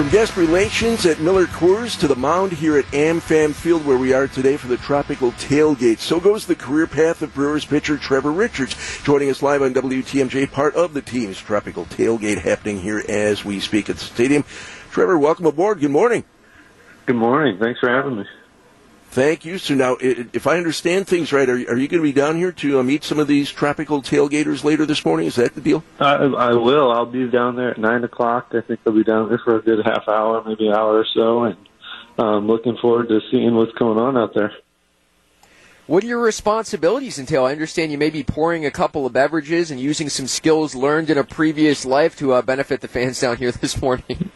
From guest relations at Miller Coors to the mound here at AmFam Field where we are today for the Tropical Tailgate. So goes the career path of Brewers pitcher Trevor Richards, joining us live on WTMJ, part of the team's Tropical Tailgate happening here as we speak at the stadium. Trevor, welcome aboard. Good morning. Good morning. Thanks for having me. Thank you. So now, if I understand things right, are you, are you going to be down here to uh, meet some of these tropical tailgaters later this morning? Is that the deal? I, I will. I'll be down there at nine o'clock. I think I'll be down there for a good half hour, maybe an hour or so, and I'm looking forward to seeing what's going on out there. What do your responsibilities entail? I understand you may be pouring a couple of beverages and using some skills learned in a previous life to uh, benefit the fans down here this morning.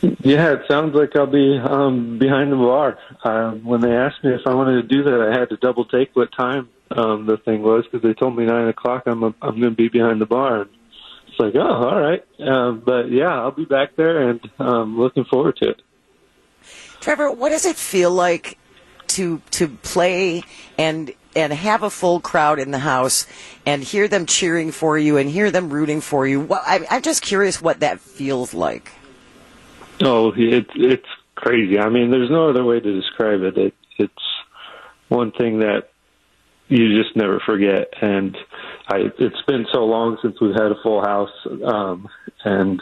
Yeah, it sounds like I'll be um, behind the bar. Uh, when they asked me if I wanted to do that, I had to double take what time um, the thing was because they told me nine o'clock. I'm a, I'm going to be behind the bar. And it's like, oh, all right. Uh, but yeah, I'll be back there and um, looking forward to it. Trevor, what does it feel like to to play and and have a full crowd in the house and hear them cheering for you and hear them rooting for you? Well, I, I'm just curious what that feels like. Oh, it's it's crazy. I mean, there's no other way to describe it. it it's one thing that you just never forget. And I, it's been so long since we've had a full house, um, and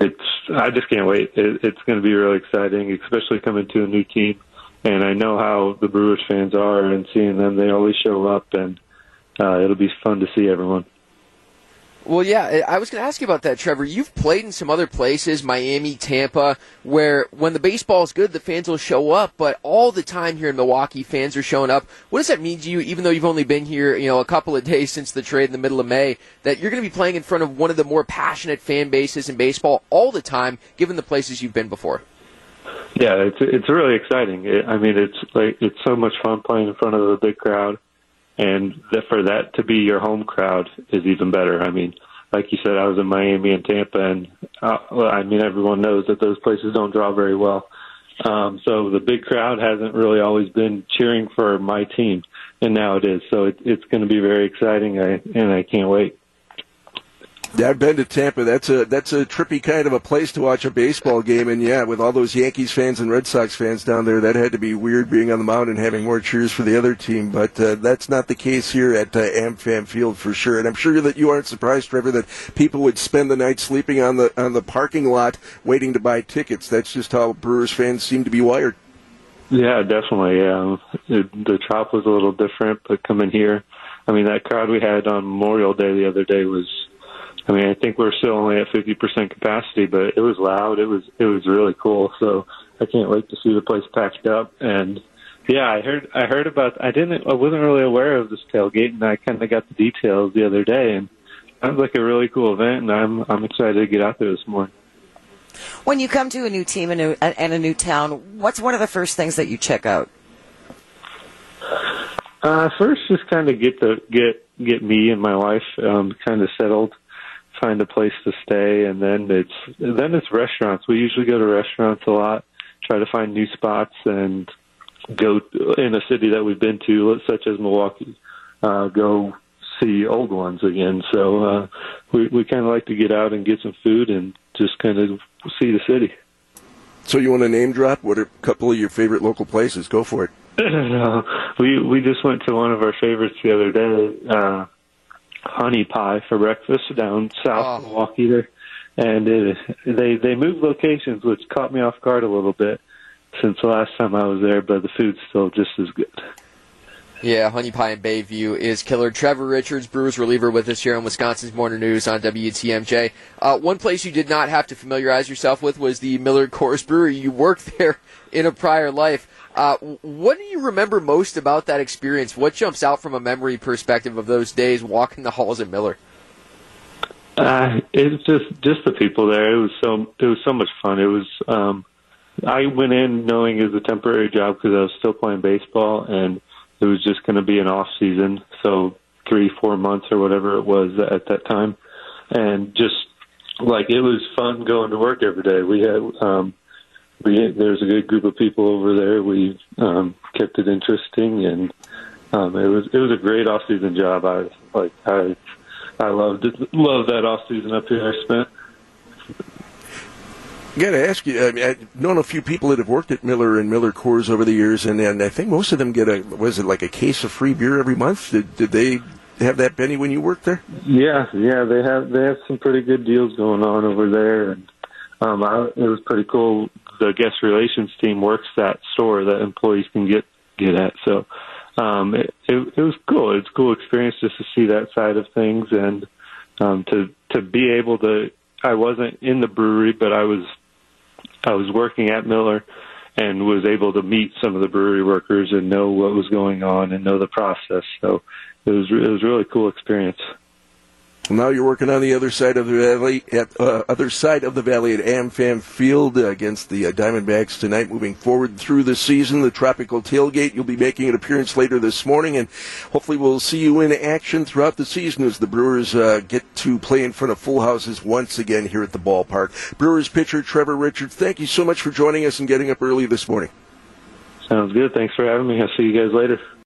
it's I just can't wait. It, it's going to be really exciting, especially coming to a new team. And I know how the Brewers fans are, and seeing them, they always show up, and uh, it'll be fun to see everyone. Well, yeah, I was going to ask you about that, Trevor. You've played in some other places, Miami, Tampa, where when the baseball is good, the fans will show up. But all the time here in Milwaukee, fans are showing up. What does that mean to you? Even though you've only been here, you know, a couple of days since the trade in the middle of May, that you're going to be playing in front of one of the more passionate fan bases in baseball all the time, given the places you've been before. Yeah, it's it's really exciting. It, I mean, it's like it's so much fun playing in front of a big crowd and that for that to be your home crowd is even better. I mean, like you said, I was in Miami and Tampa, and uh, well, I mean everyone knows that those places don't draw very well. Um, so the big crowd hasn't really always been cheering for my team, and now it is. So it, it's going to be very exciting, I, and I can't wait. Yeah, I've been to Tampa. That's a that's a trippy kind of a place to watch a baseball game, and yeah, with all those Yankees fans and Red Sox fans down there, that had to be weird being on the mound and having more cheers for the other team. But uh, that's not the case here at uh, AmFam Field for sure. And I'm sure that you aren't surprised, Trevor, that people would spend the night sleeping on the on the parking lot waiting to buy tickets. That's just how Brewers fans seem to be wired. Yeah, definitely. Yeah, it, the Trop was a little different, but coming here, I mean, that crowd we had on Memorial Day the other day was I mean, I think we're still only at 50% capacity, but it was loud. It was it was really cool. So I can't wait to see the place packed up. And yeah, I heard I heard about. I didn't. I wasn't really aware of this tailgate, and I kind of got the details the other day, and it sounds like a really cool event. And I'm I'm excited to get out there this morning. When you come to a new team and a, and a new town, what's one of the first things that you check out? Uh, first, just kind of get the get get me and my wife um, kind of settled find a place to stay, and then it's then it's restaurants. We usually go to restaurants a lot, try to find new spots, and go in a city that we've been to, such as Milwaukee. Uh, go see old ones again. So uh, we we kind of like to get out and get some food and just kind of see the city. So you want to name drop? What are a couple of your favorite local places? Go for it. no, we we just went to one of our favorites the other day. Uh, honey pie for breakfast down south oh. Milwaukee there, and it, they they moved locations, which caught me off guard a little bit since the last time I was there, but the food's still just as good. Yeah, Honey Pie in Bayview is killer. Trevor Richards, Brewers reliever, with us here on Wisconsin's Morning News on WTMJ. Uh, one place you did not have to familiarize yourself with was the Miller Coors Brewery. You worked there in a prior life. Uh, what do you remember most about that experience? What jumps out from a memory perspective of those days walking the halls at Miller? Uh, it's just just the people there. It was so it was so much fun. It was. Um, I went in knowing it was a temporary job because I was still playing baseball, and it was just going to be an off season, so three four months or whatever it was at that time, and just like it was fun going to work every day. We had um, we there's a good group of people over there. We um, kept it interesting, and um, it was it was a great off season job. I like I I loved it, loved that off season up here I spent. I got to ask you. I mean, I've known a few people that have worked at Miller and Miller Coors over the years, and, and I think most of them get a was it like a case of free beer every month? Did, did they have that, Benny, when you worked there? Yeah, yeah, they have they have some pretty good deals going on over there, and um, I, it was pretty cool. The guest relations team works that store that employees can get get at, so um, it, it, it was cool. It's a cool experience just to see that side of things, and um, to to be able to. I wasn't in the brewery, but I was I was working at Miller and was able to meet some of the brewery workers and know what was going on and know the process. So it was it was really cool experience. Now you're working on the other side of the valley, at uh, other side of the valley at AmFam Field against the uh, Diamondbacks tonight. Moving forward through the season, the Tropical Tailgate. You'll be making an appearance later this morning, and hopefully we'll see you in action throughout the season as the Brewers uh, get to play in front of full houses once again here at the ballpark. Brewers pitcher Trevor Richards, thank you so much for joining us and getting up early this morning. Sounds good. Thanks for having me. I'll see you guys later.